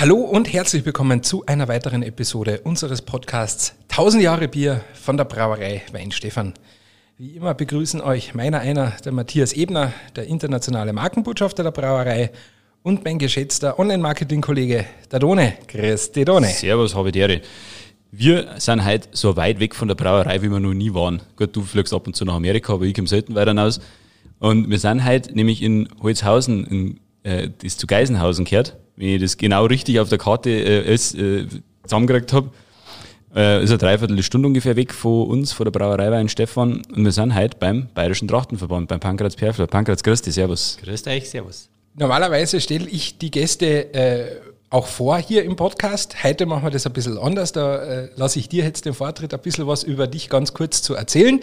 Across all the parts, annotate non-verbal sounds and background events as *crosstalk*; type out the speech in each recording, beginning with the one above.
Hallo und herzlich willkommen zu einer weiteren Episode unseres Podcasts 1000 Jahre Bier von der Brauerei Weinstefan. Wie immer begrüßen euch meiner einer, der Matthias Ebner, der internationale Markenbotschafter der Brauerei und mein geschätzter Online-Marketing-Kollege, der Done. Grüß die Done. Servus, habe Ehre. Wir sind heute so weit weg von der Brauerei, wie wir noch nie waren. Gut, du fliegst ab und zu nach Amerika, aber ich komme selten weiter hinaus. Und wir sind heute nämlich in Holzhausen, in, äh, das zu Geisenhausen gehört, wenn ich das genau richtig auf der Karte äh, äh, zusammengekriegt habe. Äh, ist eine Dreiviertelstunde ungefähr weg von uns, von der Brauerei Wein Stefan. Und wir sind heute beim Bayerischen Trachtenverband, beim Pankratz Perfler. Pankratz, grüß dich, servus. Grüß euch, servus. Normalerweise stelle ich die Gäste äh, auch vor hier im Podcast. Heute machen wir das ein bisschen anders. Da äh, lasse ich dir jetzt den Vortritt, ein bisschen was über dich ganz kurz zu erzählen.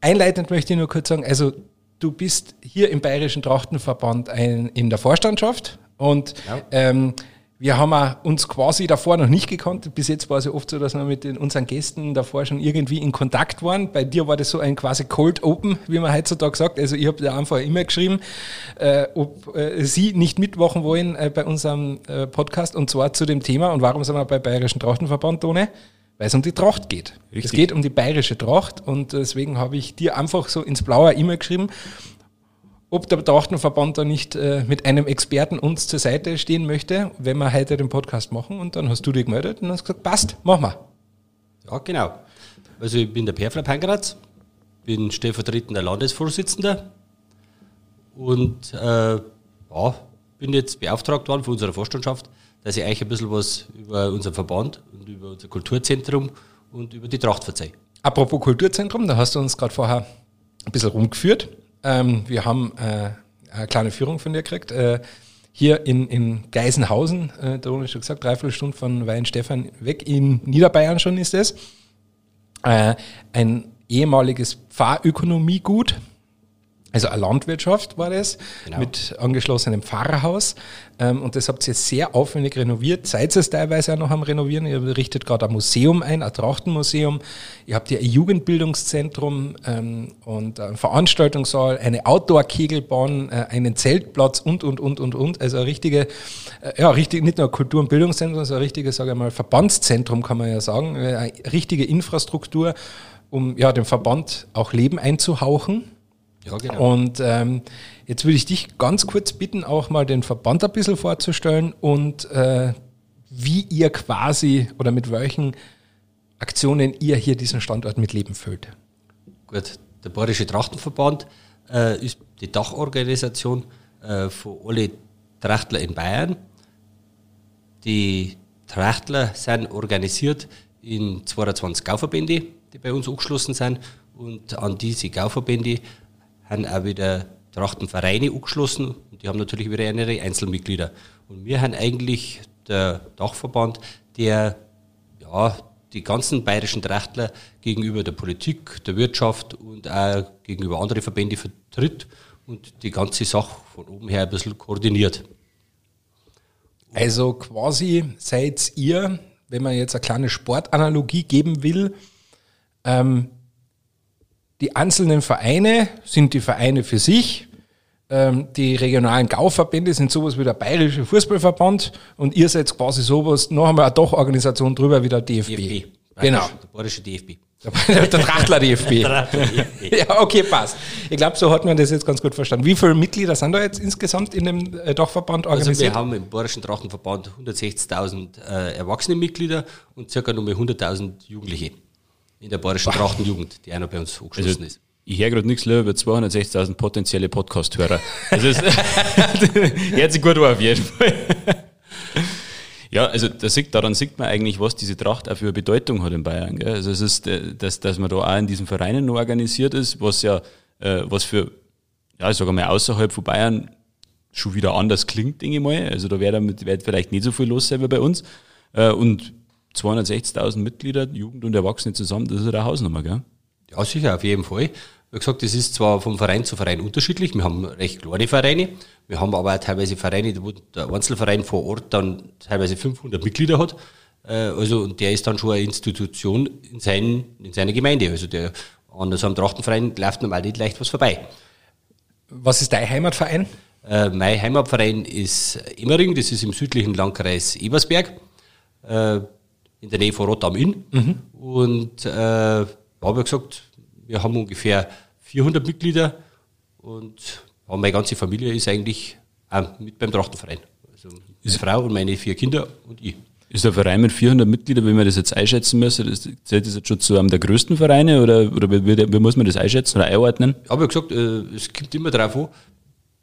Einleitend möchte ich nur kurz sagen, also du bist hier im Bayerischen Trachtenverband ein, in der Vorstandschaft und ja. ähm, wir haben uns quasi davor noch nicht gekannt. Bis jetzt war es ja oft so, dass wir mit den, unseren Gästen davor schon irgendwie in Kontakt waren. Bei dir war das so ein quasi Cold Open, wie man heutzutage sagt. Also ich habe dir einfach immer geschrieben, äh, ob äh, Sie nicht mitmachen wollen äh, bei unserem äh, Podcast und zwar zu dem Thema. Und warum sind wir bei Bayerischen Trachtenverband, ohne? Weil es um die Tracht geht. Richtig. Es geht um die bayerische Tracht und deswegen habe ich dir einfach so ins Blaue immer geschrieben ob der Trachtenverband da nicht äh, mit einem Experten uns zur Seite stehen möchte, wenn wir heute den Podcast machen. Und dann hast du dich gemeldet und hast gesagt, passt, machen wir. Ja, genau. Also ich bin der Perfler Pankratz, bin stellvertretender Landesvorsitzender und äh, ja, bin jetzt beauftragt worden von unserer Vorstandschaft, dass ich euch ein bisschen was über unseren Verband und über unser Kulturzentrum und über die Tracht verzeihe. Apropos Kulturzentrum, da hast du uns gerade vorher ein bisschen rumgeführt. Ähm, wir haben äh, eine kleine Führung von dir gekriegt. Äh, hier in, in Geisenhausen, äh, da ich schon gesagt, dreiviertel Stunde von Weinstefan weg, in Niederbayern schon ist es. Äh, ein ehemaliges Pfarrökonomiegut, also eine Landwirtschaft war das, genau. mit angeschlossenem Pfarrhaus. Ähm, und das habt ihr sehr aufwendig renoviert. Seid ihr es teilweise auch noch am Renovieren? Ihr richtet gerade ein Museum ein, ein Trachtenmuseum. Ihr habt hier ein Jugendbildungszentrum ähm, und einen Veranstaltungssaal, eine Outdoor-Kegelbahn, äh, einen Zeltplatz und, und, und, und, und. Also eine richtige, äh, ja, richtig, nicht nur ein Kultur- und Bildungszentrum, sondern ein richtiges, sage ich mal, Verbandszentrum kann man ja sagen. Eine richtige Infrastruktur, um ja, dem Verband auch Leben einzuhauchen. Ja, genau. Und ähm, jetzt würde ich dich ganz kurz bitten, auch mal den Verband ein bisschen vorzustellen und äh, wie ihr quasi oder mit welchen Aktionen ihr hier diesen Standort mit Leben füllt. Gut, der Bayerische Trachtenverband äh, ist die Dachorganisation äh, von alle Trachtler in Bayern. Die Trachtler sind organisiert in 22 Gauverbände, die bei uns angeschlossen sind. Und an diese Gauverbände haben auch wieder Trachtenvereine angeschlossen und die haben natürlich wieder ihre Einzelmitglieder. Und wir haben eigentlich der Dachverband, der ja, die ganzen bayerischen Trachtler gegenüber der Politik, der Wirtschaft und auch gegenüber anderen Verbänden vertritt und die ganze Sache von oben her ein bisschen koordiniert. Also quasi seid ihr, wenn man jetzt eine kleine Sportanalogie geben will, ähm, die einzelnen Vereine sind die Vereine für sich. Ähm, die regionalen Gauverbände sind sowas wie der Bayerische Fußballverband und ihr seid quasi sowas, noch einmal eine Doch-Organisation drüber wie der DFB. DFB. Genau. Der Bayerische DFB. Der, der Trachtler DFB. *laughs* *laughs* ja, okay, passt. Ich glaube, so hat man das jetzt ganz gut verstanden. Wie viele Mitglieder sind da jetzt insgesamt in dem äh, Dachverband organisiert? Also wir haben im Bayerischen Drachenverband 160.000 äh, erwachsene Mitglieder und ca. nur 100.000 Jugendliche in der bayerischen. Trachtenjugend, die einer bei uns angeschlossen also, ist. Ich höre gerade nichts über 260.000 potenzielle Podcast-Hörer. Also hört sich gut auf jeden Fall. Ja, also da sieht, daran sieht man eigentlich, was diese Tracht auch für eine Bedeutung hat in Bayern. Gell? Also es ist, äh, dass, dass man da auch in diesen Vereinen noch organisiert ist, was ja, äh, was für, ja, ich sage mal, außerhalb von Bayern schon wieder anders klingt, denke ich mal. Also da wird, wird vielleicht nicht so viel los sein wie bei uns. Äh, und 260.000 Mitglieder, Jugend und Erwachsene zusammen, das ist eine Hausnummer, gell? Ja, sicher, auf jeden Fall. Wie gesagt, das ist zwar von Verein zu Verein unterschiedlich. Wir haben recht kleine Vereine. Wir haben aber auch teilweise Vereine, wo der Einzelverein vor Ort dann teilweise 500 Mitglieder hat. Äh, also, und der ist dann schon eine Institution in, sein, in seiner Gemeinde. Also, der, an so einem Trachtenverein läuft normal nicht leicht was vorbei. Was ist dein Heimatverein? Äh, mein Heimatverein ist Emmering, das ist im südlichen Landkreis Ebersberg, äh, in der Nähe von Rot am Inn. Mhm. Und äh, habe ich gesagt, wir haben ungefähr 400 Mitglieder und meine ganze Familie ist eigentlich mit beim Trachtenverein. Also meine Frau und meine vier Kinder und ich. Ist der Verein mit 400 Mitgliedern, wenn man das jetzt einschätzen müsste, das, zählt das jetzt schon zu einem der größten Vereine oder, oder wie, wie, muss man das einschätzen oder einordnen? Ich habe ja gesagt, äh, es kommt immer darauf an,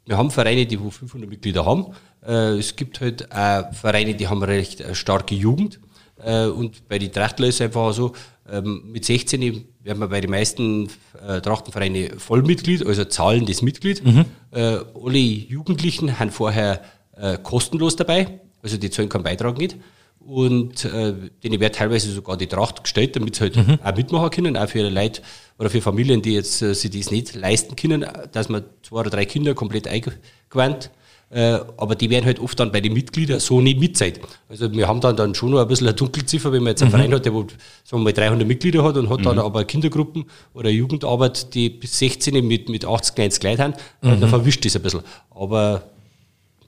wir haben Vereine, die 500 Mitglieder haben. Äh, es gibt halt auch Vereine, die haben eine recht äh, starke Jugend. Und bei den Trachtler ist es einfach so, ähm, mit 16 werden wir bei den meisten Trachtenvereinen Vollmitglied, also zahlendes Mitglied. Mhm. Alle Jugendlichen haben vorher kostenlos dabei, also die zahlen keinen Beitrag nicht und äh, denen wird teilweise sogar die Tracht gestellt, damit sie halt mhm. auch mitmachen können, auch für ihre Leute oder für Familien, die jetzt äh, sich das nicht leisten können, dass man zwei oder drei Kinder komplett eingewandt. Äh, aber die werden halt oft dann bei den Mitgliedern so nicht mitzeit. Also wir haben dann, dann schon noch ein bisschen eine Dunkelziffer, wenn man jetzt einen mhm. Verein hat, der wo, sagen wir mal 300 Mitglieder hat und hat mhm. dann aber Kindergruppen oder Jugendarbeit, die bis 16 mit, mit 80, 90 Leuten haben, mhm. dann verwischt das ein bisschen. Aber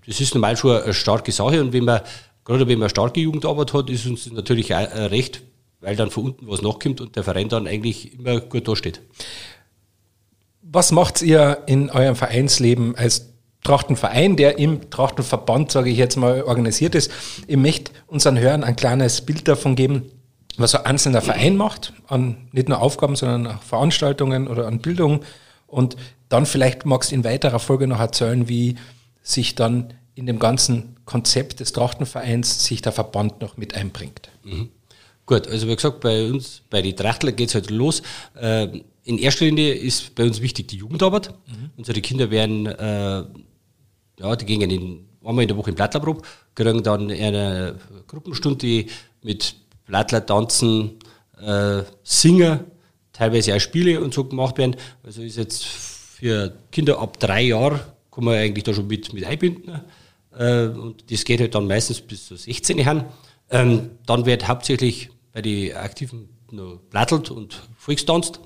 das ist normal schon eine starke Sache und wenn man gerade wenn man starke Jugendarbeit hat, ist uns natürlich auch recht, weil dann von unten was nachkommt und der Verein dann eigentlich immer gut dasteht. Was macht ihr in eurem Vereinsleben als Trachtenverein, der im Trachtenverband, sage ich jetzt mal, organisiert ist? Ich möchte unseren Hörern ein kleines Bild davon geben, was ein einzelner Verein macht, an nicht nur Aufgaben, sondern auch Veranstaltungen oder an Bildung. Und dann vielleicht magst du in weiterer Folge noch erzählen, wie sich dann in dem ganzen Konzept des Trachtenvereins sich der Verband noch mit einbringt. Mhm. Gut, also wie gesagt, bei uns, bei den Trachtler geht es halt los. Äh, in erster Linie ist bei uns wichtig die Jugendarbeit. Mhm. Unsere Kinder werden, äh, ja, die gehen in, einmal in der Woche in Blattlerprobe, kriegen dann eine Gruppenstunde mit Blattler tanzen, äh, singen, teilweise auch Spiele und so gemacht werden. Also ist jetzt für Kinder ab drei Jahren kann man eigentlich da schon mit, mit einbinden. Äh, und das geht halt dann meistens bis zu 16 Jahren. Ähm, dann wird hauptsächlich bei den Aktiven noch plattelt und Volkstanzt.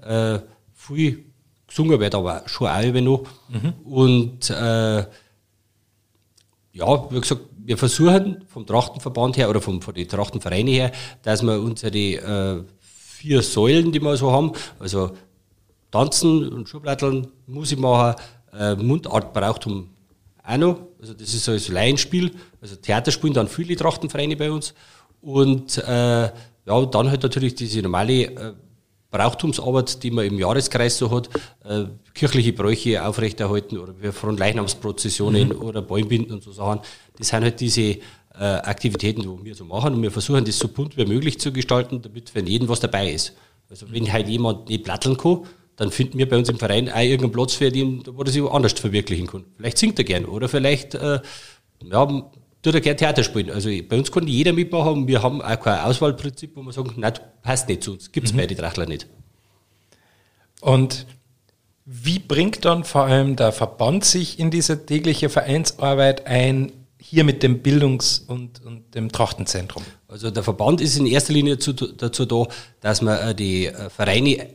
Äh, viel gesungen wird aber schon auch immer noch. Mhm. Und äh, ja, wie gesagt, wir versuchen vom Trachtenverband her oder vom, von den Trachtenvereinen her, dass wir unsere äh, vier Säulen, die wir so haben, also Tanzen und Schublatteln, Musik machen, äh, Mundart Brauchtum auch noch. Also das ist so ein Laienspiel, also Theaterspielen dann viele Trachtenvereine bei uns. Und äh, ja, dann halt natürlich diese normale äh, Brauchtumsarbeit, die man im Jahreskreis so hat, äh, kirchliche Bräuche aufrechterhalten oder wir Frontleichnamsprozessionen mhm. oder Bäumbinden und so Sachen. Das sind halt diese äh, Aktivitäten, die wir so machen und wir versuchen das so bunt wie möglich zu gestalten, damit für jeden was dabei ist. Also wenn halt jemand nicht platteln kann, dann finden wir bei uns im Verein auch irgendeinen Platz für ihn, wo er sich anders verwirklichen kann. Vielleicht singt er gern oder vielleicht äh, ja, tut er gerne Theater spielen. Also bei uns kann jeder mitmachen. Wir haben auch kein Auswahlprinzip, wo wir sagen, nein, passt nicht zu uns. Gibt es mhm. bei den Drachler nicht. Und wie bringt dann vor allem der Verband sich in diese tägliche Vereinsarbeit ein, hier mit dem Bildungs- und, und dem Trachtenzentrum? Also der Verband ist in erster Linie dazu, dazu da, dass man äh, die äh, Vereine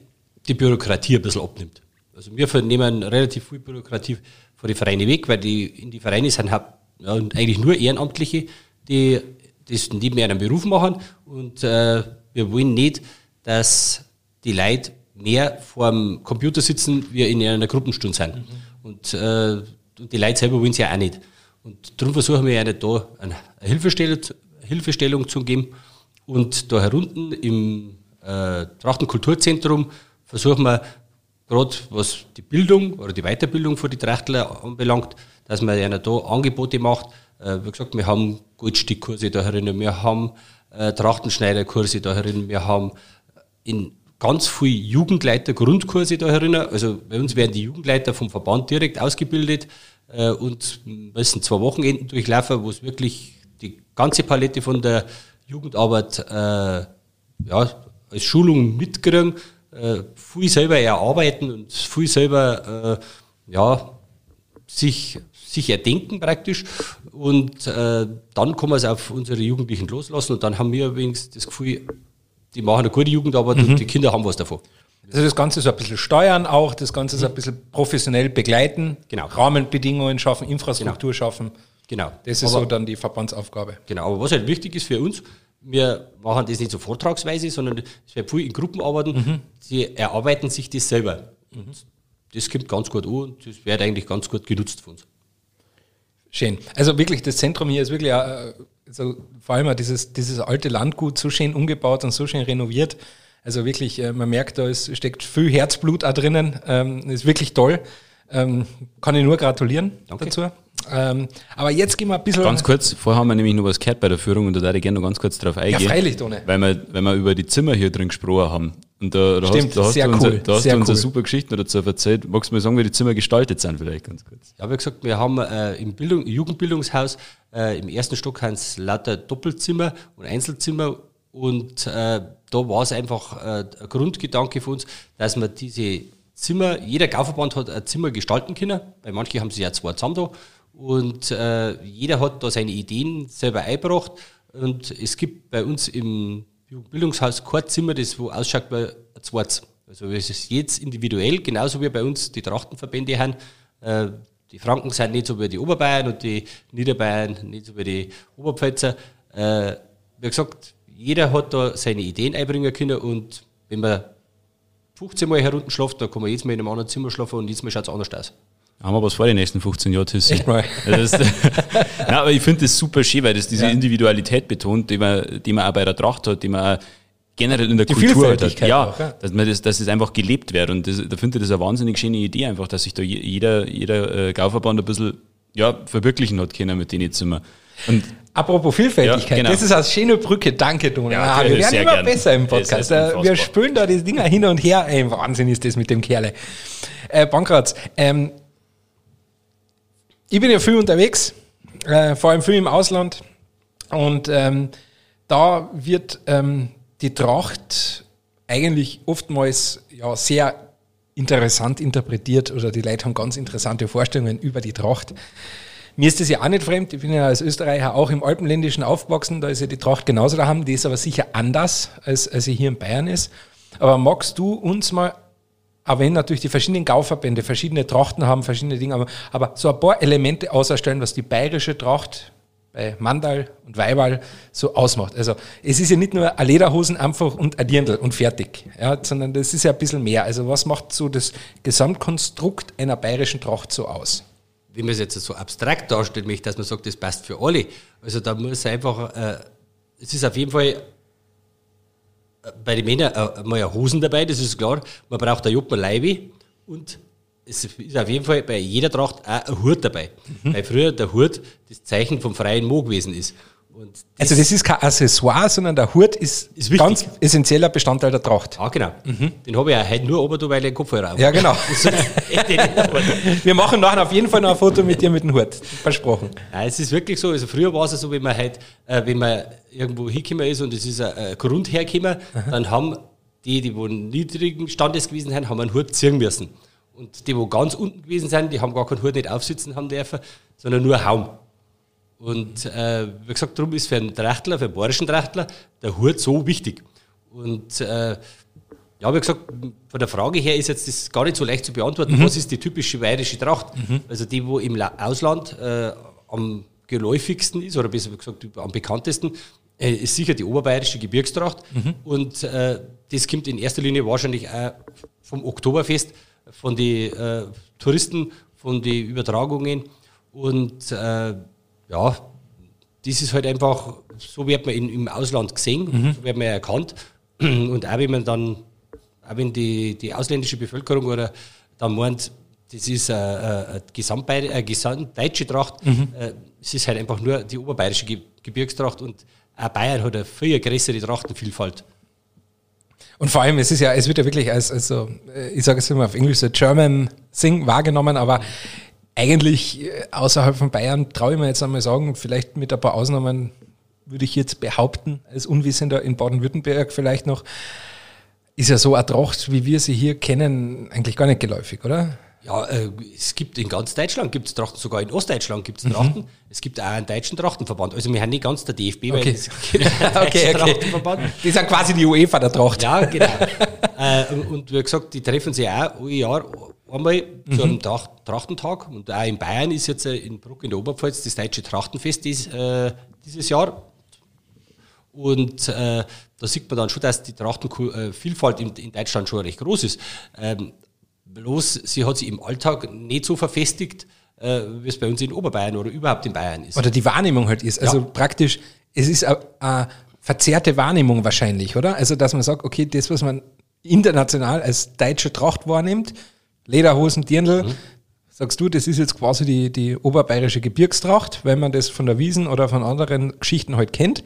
die Bürokratie ein bisschen abnimmt. Also wir nehmen relativ viel Bürokratie von den Vereinen weg, weil die in die Vereine sind ja, eigentlich nur Ehrenamtliche, die das nebenher einen Beruf machen und äh, wir wollen nicht, dass die Leute mehr vor dem Computer sitzen, wie in einer Gruppenstunde sind. Mhm. Und, äh, und die Leute selber wollen es ja auch nicht. Und darum versuchen wir ja da eine Hilfestellung, Hilfestellung zu geben. Und da herunten im äh, Trachtenkulturzentrum versuchen wir, gerade was die Bildung oder die Weiterbildung für die Trachtler anbelangt, dass man ja da Angebote macht. Äh, wie gesagt, wir haben Goldstickkurse da herinnen, wir haben äh, Trachtenschneiderkurse da herinnen, wir haben in ganz viele Jugendleiter Grundkurse da herinnen. Also bei uns werden die Jugendleiter vom Verband direkt ausgebildet äh, und müssen zwei Wochenenden durchlaufen, wo es wirklich die ganze Palette von der Jugendarbeit äh, ja, als Schulung mitkriegen äh, viel selber erarbeiten und viel selber äh, ja, sich, sich erdenken praktisch. Und äh, dann kann man es auf unsere Jugendlichen loslassen und dann haben wir übrigens das Gefühl, die machen eine gute Jugendarbeit mhm. und die Kinder haben was davon. Also das Ganze so ein bisschen steuern auch, das Ganze so ein bisschen professionell begleiten, Genau. Rahmenbedingungen schaffen, Infrastruktur schaffen. Genau. Das ist Aber- so dann die Verbandsaufgabe. Genau, aber was halt wichtig ist für uns, wir machen das nicht so vortragsweise, sondern es wird viel in Gruppen arbeiten. Sie erarbeiten sich das selber. Und Das kommt ganz gut an und das wird eigentlich ganz gut genutzt von uns. Schön. Also wirklich, das Zentrum hier ist wirklich, äh, so, vor allem auch dieses, dieses alte Landgut so schön umgebaut und so schön renoviert. Also wirklich, äh, man merkt, da ist, steckt viel Herzblut auch drinnen. Ähm, ist wirklich toll. Ähm, kann ich nur gratulieren Danke. dazu. Ähm, aber jetzt gehen wir ein bisschen. Ganz kurz, vorher haben wir nämlich noch was gehört bei der Führung und da würde ich gerne noch ganz kurz drauf eingehen. freilich, Tone. Weil wir, weil wir über die Zimmer hier drin gesprochen haben. Und da, da Stimmt, hast, da hast sehr du, unser, cool, da hast sehr du uns eine cool. super Geschichte dazu erzählt. Magst du mir sagen, wie die Zimmer gestaltet sind, vielleicht ganz kurz? Ja, wie gesagt, wir haben äh, im Bildung, Jugendbildungshaus äh, im ersten Stock haben es lauter Doppelzimmer und Einzelzimmer und äh, da war es einfach äh, ein Grundgedanke für uns, dass man diese Zimmer, jeder Gauverband hat ein Zimmer gestalten können, bei manchen haben sie ja zwei zusammen da und äh, jeder hat da seine Ideen selber eingebracht und es gibt bei uns im Jugendbildungshaus kein Zimmer, das wo ausschaut wie ein zweites. Also es ist jetzt individuell, genauso wie bei uns die Trachtenverbände haben. Äh, die Franken sind nicht so wie die Oberbayern und die Niederbayern nicht so wie die Oberpfälzer. Äh, wie gesagt, jeder hat da seine Ideen einbringen können und wenn man 15 Mal herunterschlaft, dann kann man jedes Mal in einem anderen Zimmer schlafen und jedes Mal schaut es anders aus. Haben wir was vor den nächsten 15 Jahren, Tissi. Echt mal. Das *laughs* Nein, aber ich finde das super schön, weil das diese Ja. Individualität betont, die man, die man auch bei der Tracht hat, die man auch generell in der Die Kultur hat. Ja, auch, ja. dass man das, dass es einfach gelebt wird. Und das, da finde ich das eine wahnsinnig schöne Idee einfach, dass sich da je- jeder, jeder äh, Gauverband ein bisschen ja, verwirklichen hat können mit den Zimmer. Und Apropos Vielfältigkeit, Ja, genau. das ist eine schöne Brücke. Danke, Toni. Ja, ah, wir werden immer gern. besser im Das Podcast. Äh, wir spülen da die Dinger hin und her. Ey, Wahnsinn ist das mit dem Kerle. Äh, Bankratz, ähm, ich bin ja viel unterwegs, äh, vor allem viel im Ausland. Und ähm, da wird ähm, die Tracht eigentlich oftmals ja, sehr interessant interpretiert oder die Leute haben ganz interessante Vorstellungen über die Tracht. Mir ist das ja auch nicht fremd. Ich bin ja als Österreicher auch im Alpenländischen aufgewachsen. Da ist ja die Tracht genauso daheim. Die ist aber sicher anders, als, als sie hier in Bayern ist. Aber magst du uns mal, auch wenn natürlich die verschiedenen Gauverbände verschiedene Trachten haben, verschiedene Dinge, aber, aber so ein paar Elemente auserstellen, was die bayerische Tracht bei Mandal und Weibal so ausmacht. Also es ist ja nicht nur eine Lederhosen einfach und ein Dirndl und fertig, ja, sondern das ist ja ein bisschen mehr. Also was macht so das Gesamtkonstrukt einer bayerischen Tracht so aus? wenn man es jetzt so abstrakt darstellt, möchte, dass man sagt, das passt für alle. Also da muss einfach, äh, es ist auf jeden Fall bei den Männern äh, mal eine Hosen dabei, das ist klar. Man braucht eine Joppe Leibe und es ist auf jeden Fall bei jeder Tracht auch ein Hut dabei. Weil früher der Hut das Zeichen vom freien Mo gewesen ist. Und Also das ist kein Accessoire, sondern der Hut ist, Ist wichtig. ganz essentieller Bestandteil der Tracht. Ah, genau. Den habe ich auch heute nur oben, weil ich den Kopfhörer habe. Ja, genau. *laughs* Das. Wir machen nachher auf jeden Fall noch ein Foto mit dir mit dem Hut. Versprochen. Nein, es ist wirklich so. Also früher war es ja so, wenn man halt, äh, wenn man irgendwo hingekommen ist und es ist ein, ein Grund hergekommen, dann haben die, die wo niedrigen Standes gewesen sind, haben einen Hut ziehen müssen. Und die, wo ganz unten gewesen sind, die haben gar keinen Hut nicht aufsitzen haben dürfen, sondern nur Haum. Und äh, wie gesagt, darum ist für einen Trachtler, für einen bayerischen Trachtler, der Hut so wichtig. Und äh, ja, wie gesagt, von der Frage her ist jetzt das gar nicht so leicht zu beantworten. Was ist die typische bayerische Tracht? Also die, wo im La Ausland äh, am geläufigsten ist, oder besser gesagt am bekanntesten, äh, ist sicher die oberbayerische Gebirgstracht. Und äh, das kommt in erster Linie wahrscheinlich auch vom Oktoberfest, von den äh, Touristen, von den Übertragungen. Und äh, ja, das ist halt einfach, so wird man in, im Ausland gesehen, so wird man erkannt. *clears throat* Und auch wenn man dann, auch wenn die, die ausländische Bevölkerung oder dann meint, das ist eine, eine, eine, Gesamtbayer- eine gesamtdeutsche Tracht, äh, es ist halt einfach nur die oberbayerische Ge Gebirgstracht und auch Bayern hat eine viel größere Trachtenvielfalt. Und vor allem, es ist ja, es wird ja wirklich als, also, ich sage es immer auf Englisch, so German Thing wahrgenommen, aber eigentlich äh, außerhalb von Bayern traue ich mir jetzt einmal sagen, vielleicht mit ein paar Ausnahmen würde ich jetzt behaupten, als Unwissender in Baden-Württemberg vielleicht noch, ist ja so eine Tracht, wie wir sie hier kennen, eigentlich gar nicht geläufig, oder? Ja, äh, es gibt in ganz Deutschland gibt es Trachten, sogar in Ostdeutschland gibt es Trachten. Es gibt auch einen deutschen Trachtenverband. Also wir haben nicht ganz der DFB, weil Okay. es gibt einen *laughs* okay. Trachtenverband. Die sind quasi die UEFA der Tracht. Ja, genau. äh, und- und wie gesagt, die treffen sich auch alle Jahr einmal zu einem Tracht Trachtentag. Und auch in Bayern ist jetzt äh, in Bruck in der Oberpfalz das deutsche Trachtenfest dies, äh, dieses Jahr. Und äh, da sieht man dann schon, dass die Trachtenvielfalt in, in Deutschland schon recht groß ist. Ähm, bloß sie hat sich im Alltag nicht so verfestigt, äh, wie es bei uns in Oberbayern oder überhaupt in Bayern ist. Oder die Wahrnehmung halt ist. Also Ja. praktisch, es ist eine, eine verzerrte Wahrnehmung wahrscheinlich, oder? Also, dass man sagt, okay, das, was man international als deutsche Tracht wahrnimmt, Lederhosen, Dirndl, sagst du, das ist jetzt quasi die, die oberbayerische Gebirgstracht, wenn man das von der Wiesen oder von anderen Geschichten halt kennt.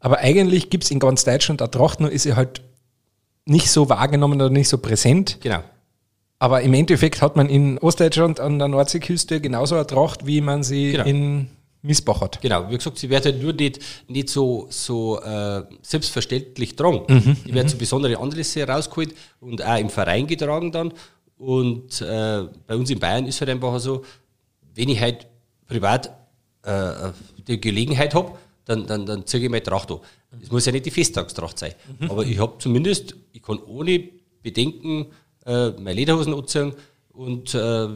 Aber eigentlich gibt es in ganz Deutschland eine Tracht, nur ist sie halt nicht so wahrgenommen oder nicht so präsent. Genau. Aber im Endeffekt hat man in Ostdeutschland an der Nordseeküste genauso eine Tracht, wie man sie Genau. in Miesbach hat. Genau, wie gesagt, sie wird halt nur nicht, nicht so, so äh, selbstverständlich getragen. die wird zu besonderen Anlässe rausgeholt und auch im Verein getragen dann. Und äh, bei uns in Bayern ist halt einfach so, wenn ich halt privat äh, die Gelegenheit habe, dann, dann, dann ziehe ich meine Tracht an. Es muss ja nicht die Festtagstracht sein. Aber ich habe zumindest, ich kann ohne Bedenken äh, meine Lederhosen anziehen und äh,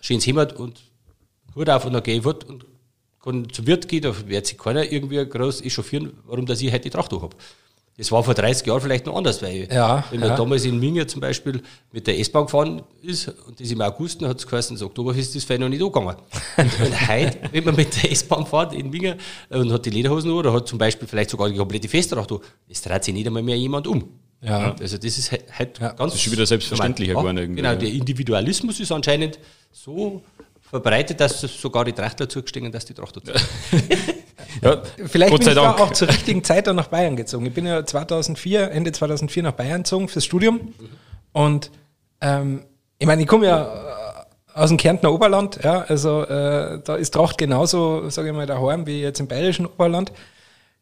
schönes Hemd und Hut auf und dann gehe ich fort und kann zum Wirt gehen, da wird sich keiner irgendwie groß echauffieren, warum dass ich heute die Tracht habe. Das war vor 30 Jahren vielleicht noch anders, weil Ja, wenn man ja. damals in Minge zum Beispiel mit der S-Bahn gefahren ist und das im August, dann hat es geheißen, das Oktoberfest ist vielleicht noch nicht angegangen. *laughs* Und, heute, wenn man mit der S-Bahn fährt in Minge und hat die Lederhosen an oder hat zum Beispiel vielleicht sogar die komplette Festtracht an, das dreht sich nicht einmal mehr jemand um. Ja. Also das ist halt Ja. ganz Das ist schon wieder selbstverständlicher geworden irgendwie, Genau, der Individualismus ist anscheinend so verbreitet, dass sogar die Trachtler zugestehen, dass die Tracht dazu. *laughs* *laughs* Ja, Vielleicht Gott bin ich auch zur richtigen Zeit dann nach Bayern gezogen. Ich bin ja 2004, Ende 2004 nach Bayern gezogen fürs Studium. Und ähm, ich meine, ich komme ja äh, aus dem Kärntner Oberland, ja, also äh, da ist Tracht genauso, sage ich mal, daheim wie jetzt im bayerischen Oberland.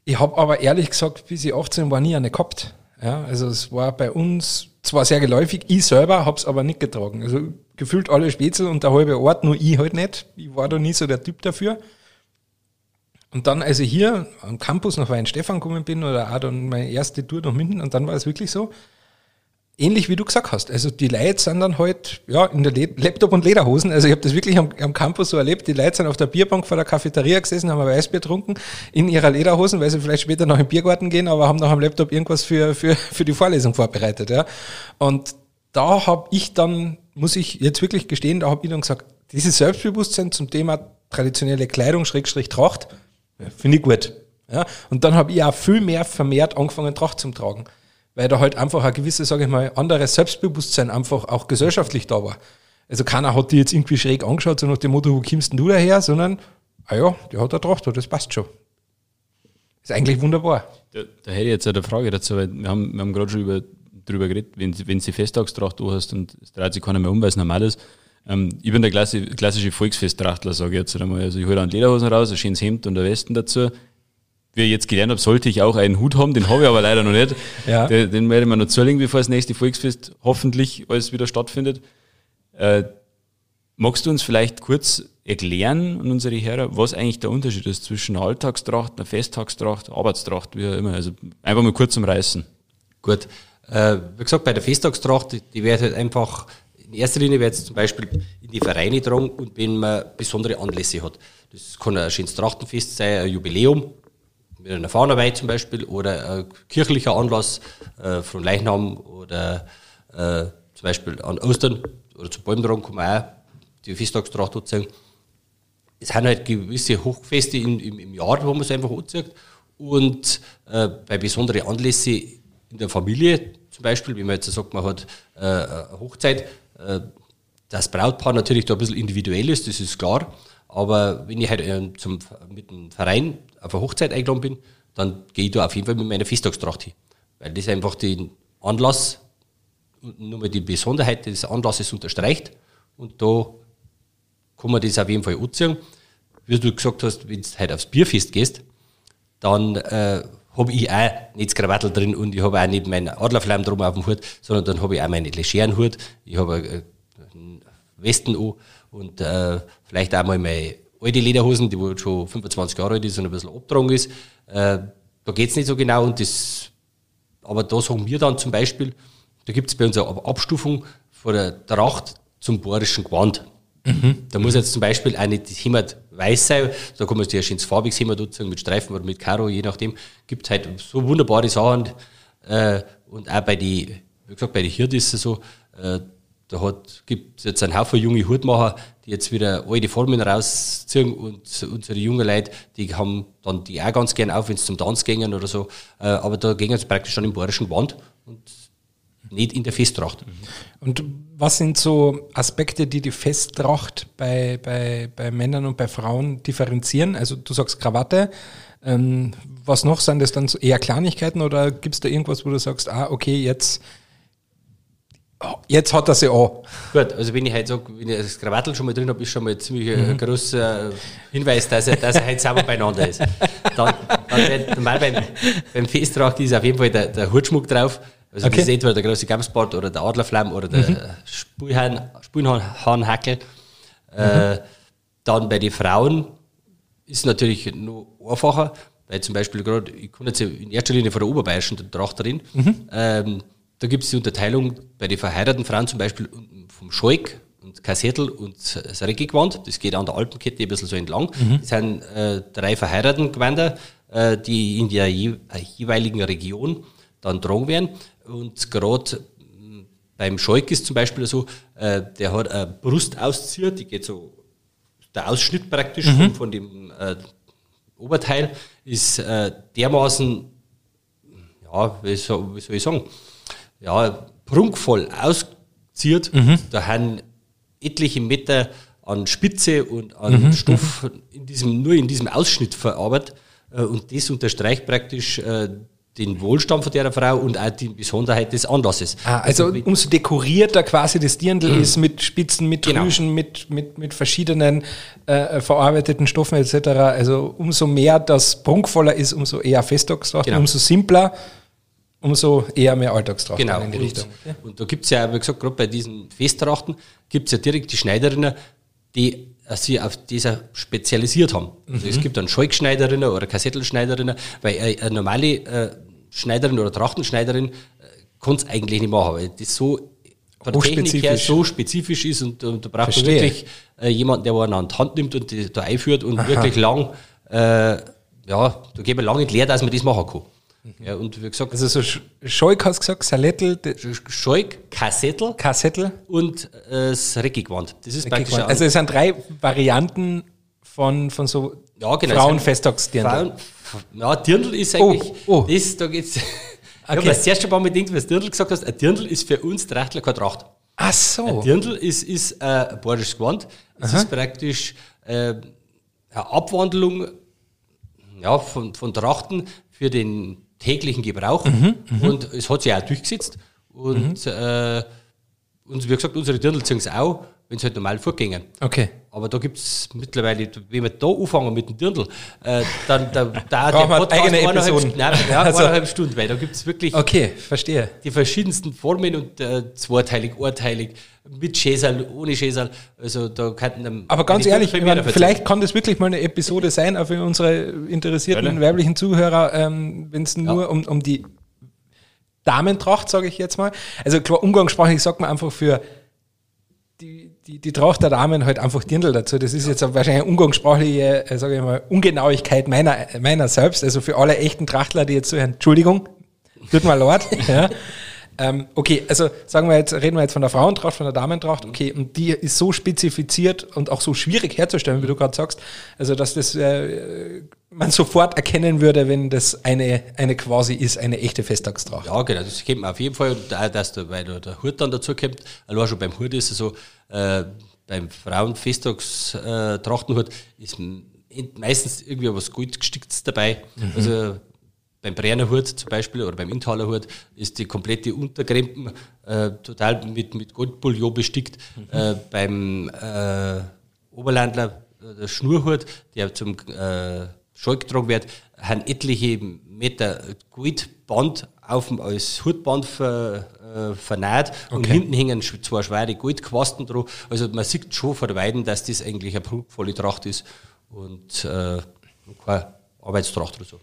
Ich habe aber ehrlich gesagt, bis ich 18 war, nie eine gehabt. Ja, also es war bei uns zwar sehr geläufig, ich selber habe es aber nicht getragen. Also gefühlt alle Spätzle und der halbe Ort, nur ich halt nicht. Ich war da nie so der Typ dafür. Und dann, als ich hier am Campus nach Weinstefan gekommen bin, oder auch dann meine erste Tour nach München, und dann war es wirklich so, ähnlich wie du gesagt hast. Also die Leute sind dann halt, ja, in der Le Laptop- und Lederhosen. Also ich habe das wirklich am, am Campus so erlebt. Die Leute sind auf der Bierbank vor der Cafeteria gesessen, haben ein Weißbier getrunken, in ihrer Lederhosen, weil sie vielleicht später noch im Biergarten gehen, aber haben noch am Laptop irgendwas für, für, für die Vorlesung vorbereitet. Ja. Und da habe ich dann, muss ich jetzt wirklich gestehen, da habe ich dann gesagt, dieses Selbstbewusstsein zum Thema traditionelle Kleidung, Schrägstrich Tracht, finde ich gut. Ja. Und dann habe ich auch viel mehr vermehrt angefangen, Tracht zu tragen. Weil da halt einfach ein gewisses, sage ich mal, anderes Selbstbewusstsein einfach auch gesellschaftlich da war. Also keiner hat die jetzt irgendwie schräg angeschaut, so nach dem Motto, wo kommst denn du daher, sondern, ah ja, der hat eine Tracht, das passt schon. Ist eigentlich wunderbar. Da, da hätte ich jetzt eine Frage dazu, weil wir haben, wir haben gerade schon über, drüber geredet, wenn, wenn die Festtagstracht da hast und es dreht sich keiner mehr um, weil es normal ist. Ähm, ich bin der klassi- klassische Volksfesttrachtler, sage ich jetzt einmal. Also ich hole dann Lederhosen raus, ein schönes Hemd und ein Westen dazu. Wie ich jetzt gelernt habe, sollte ich auch einen Hut haben, den habe ich aber leider noch nicht. *laughs* Ja. Den, den werde ich mir noch zulegen, bevor das nächste Volksfest hoffentlich alles wieder stattfindet. Äh, Magst du uns vielleicht kurz erklären an unsere Hörer, was eigentlich der Unterschied ist zwischen einer Alltagstracht, einer Festtagstracht, Arbeitstracht, wie auch immer? Also einfach mal kurz zum Reißen. Gut. Äh, wie gesagt, bei der Festtagstracht, die, die wird halt einfach, in erster Linie wird es zum Beispiel in die Vereine tragen und wenn man besondere Anlässe hat. Das kann ein schönes Trachtenfest sein, ein Jubiläum, mit einer Fahnenweihe zum Beispiel, oder ein kirchlicher Anlass äh, von Leichnam oder äh, zum Beispiel an Ostern oder zu Bäumtragen kann man auch die Festtagstracht anziehen. Es sind halt gewisse Hochfeste im, im, im Jahr, wo man es einfach anzieht. Und äh, bei besonderen Anlässen in der Familie, zum Beispiel, wie man jetzt sagt, man hat äh, eine Hochzeit, das Brautpaar natürlich da ein bisschen individuell ist, das ist klar. Aber wenn ich halt äh, zum, mit dem Verein auf eine Hochzeit eingeladen bin, dann gehe ich da auf jeden Fall mit meiner Festtagstracht hin. Weil das einfach den Anlass nur mal die Besonderheit des Anlasses unterstreicht. Und da kann man das auf jeden Fall anziehen. Wie du gesagt hast, wenn du heute aufs Bierfest gehst, dann äh, habe ich auch nicht das Krawattel drin und ich habe auch nicht meinen Adlerflamm drum auf dem Hut, sondern dann habe ich auch meinen legeren Hut, ich habe eine Westen an und äh, vielleicht auch mal meine alte Lederhosen, die wohl schon 25 Jahre alt ist und ein bisschen abgetragen ist. Äh, da geht's nicht so genau und das, aber da sagen wir dann zum Beispiel, da gibt's bei uns eine Abstufung von der Tracht zum bohrischen Gewand. Da muss jetzt zum Beispiel auch nicht das Hemd weiß sein, da kann man sich ein schönes farbiges Hemd anziehen mit Streifen oder mit Karo, je nachdem. Gibt halt so wunderbare Sachen. Äh, und auch bei die, wie gesagt, bei den Hirten ist es so, äh, da gibt es jetzt einen Haufen junge Hutmacher, die jetzt wieder alte Formen rausziehen und unsere jungen Leute, die haben dann die auch ganz gern auf, wenn sie zum Tanz gehen oder so. Äh, aber da gehen sie praktisch schon im bayerischen Gewand und nicht in der Festtracht. Und was sind so Aspekte, die die Festtracht bei, bei, bei Männern und bei Frauen differenzieren? Also du sagst Krawatte. Ähm, was noch? Sind das dann eher Kleinigkeiten oder gibt es da irgendwas, wo du sagst, ah, okay, jetzt, oh, jetzt hat er sie an? Gut, also wenn ich halt sage, wenn ich das Krawattel schon mal drin habe, ist schon mal ein ziemlich mhm. großer Hinweis, dass er, dass er halt sauber beieinander ist. Dann, dann normal beim, beim Festtracht ist auf jeden Fall der, der Hutschmuck drauf. Also Okay. das ist entweder der große Gamsbart oder der Adlerflamm oder der Mhm. Spulhahn, Spulhahnhackel. Äh, dann bei den Frauen ist es natürlich noch einfacher, weil zum Beispiel gerade, ich komme jetzt in erster Linie von der oberbayerischen Trachterin, ähm, da gibt es die Unterteilung bei den verheirateten Frauen zum Beispiel vom Schalk und Kassettel und das Reckigewand, das geht an der Alpenkette ein bisschen so entlang. Das sind äh, drei verheirateten Gewänder, äh, die in der je, äh, jeweiligen Region dann tragen werden. Und gerade mh, beim Schalk ist zum Beispiel so, äh, der hat eine Brustauszieher, die geht so der Ausschnitt praktisch von, von dem äh, Oberteil ist äh, dermaßen, ja, wie soll, wie soll ich sagen, ja, prunkvoll auszieht. Da haben etliche Meter an Spitze und an Stoff in diesem, nur in diesem Ausschnitt verarbeitet. Äh, und das unterstreicht praktisch äh, den Wohlstand von der Frau und auch die Besonderheit des Anlasses. Ah, also umso dekorierter quasi das Dirndl ist mit Spitzen, mit Genau. Drüschen, mit, mit, mit verschiedenen äh, verarbeiteten Stoffen etc. Also umso mehr das prunkvoller ist, umso eher Festtagstrachten, Genau. umso simpler, umso eher mehr Alltagstrachten Genau. in die Und, Richtung. und da gibt's ja, wie gesagt, gerade bei diesen Festtrachten gibt's ja direkt die Schneiderinnen, die äh, sich auf dieser spezialisiert haben. Also es gibt dann Schalkschneiderinnen oder Kassettelschneiderinnen, weil äh, eine normale äh, Schneiderin oder Trachtenschneiderin äh, kann es eigentlich nicht machen, weil das so von der Technik her so spezifisch ist und, und da braucht man Verstehe. wirklich äh, jemanden, der einen an die Hand nimmt und die da einführt und wirklich lang, äh, ja, da geht man lange leer, dass man das machen kann. Ja, und wie gesagt, Also so Sch- Schalk hast du gesagt, Salettel, Schalk, Kassettel Kassettel. und äh, das Reckigewand. Das ist praktisch Also es sind drei Varianten von, von so ja, genau, Frauenfesttagsdirndl. Frauen, ja, Dirndl ist Oh, eigentlich, oh. das, da geht's. *laughs* Ich Okay. habe das erste Mal mal gedacht, was Dirndl gesagt hast, ein Dirndl ist für uns Trachtler keine Tracht. Ach Ein so. Dirndl ist, ist äh, ein bayerisches Gewand. Es ist praktisch äh, eine Abwandlung ja, von, von Trachten für den täglichen Gebrauch. und es hat sich auch durchgesetzt. Und, äh, und wie gesagt, unsere Dirndl ziehen es auch, wenn sie halt normal vorgehen. Okay. Aber da gibt es mittlerweile, wenn wir da anfangen mit dem Dirndl, äh, dann da, da *laughs* Brauchen wir eigene eineinhalb Episoden. Stunden, nein, ja, *laughs* Also- eineinhalb Stunden, weil da gibt es wirklich Okay, verstehe. die verschiedensten Formen und äh, zweiteilig, urteilig, mit Schäsal, ohne Schäsal. Also da könnten einem Aber ganz ehrlich, meine, vielleicht kann das wirklich mal eine Episode sein, auch für unsere interessierten Gerne. weiblichen Zuhörer, ähm, wenn es nur um, um die Damentracht, sage ich jetzt mal. Also klar, umgangssprachlich sagt man einfach für die, die, die Tracht der Damen halt einfach Dirndl dazu. Das ist jetzt wahrscheinlich eine umgangssprachliche, äh, sage ich mal, Ungenauigkeit meiner, meiner selbst. Also für alle echten Trachtler, die jetzt zuhören, Entschuldigung, tut mir leid. *laughs* ja. Ähm, okay, also sagen wir jetzt, reden wir jetzt von der Frauentracht, von der Damentracht, okay, und die ist so spezifiziert und auch so schwierig herzustellen, wie du gerade sagst, also dass das äh, man sofort erkennen würde, wenn das eine, eine quasi ist, eine echte Festtagstracht. Ja, genau, das kennt man auf jeden Fall. Und auch, dass da, weil da der Hut dann dazu kommt, allein schon beim Hut ist es so, äh, beim Frauenfesttagstrachtenhut äh, Trachtenhut ist meistens irgendwie was gut gesticktes dabei. Also beim Brenner Hut zum Beispiel oder beim Intaler Hut ist die komplette Unterkrempen äh, total mit, mit Goldbouillon bestickt. Äh, beim äh, Oberlandler, äh, der Schnurhut, der zum äh, Schalk getragen wird, haben etliche Meter Goldband auf dem, als Hutband ver, äh, vernäht und Okay. hinten hängen zwei schwere Goldquasten drauf. Also man sieht schon von Weiden, dass das eigentlich eine prunkvolle Tracht ist und äh, keine Arbeitstracht oder so.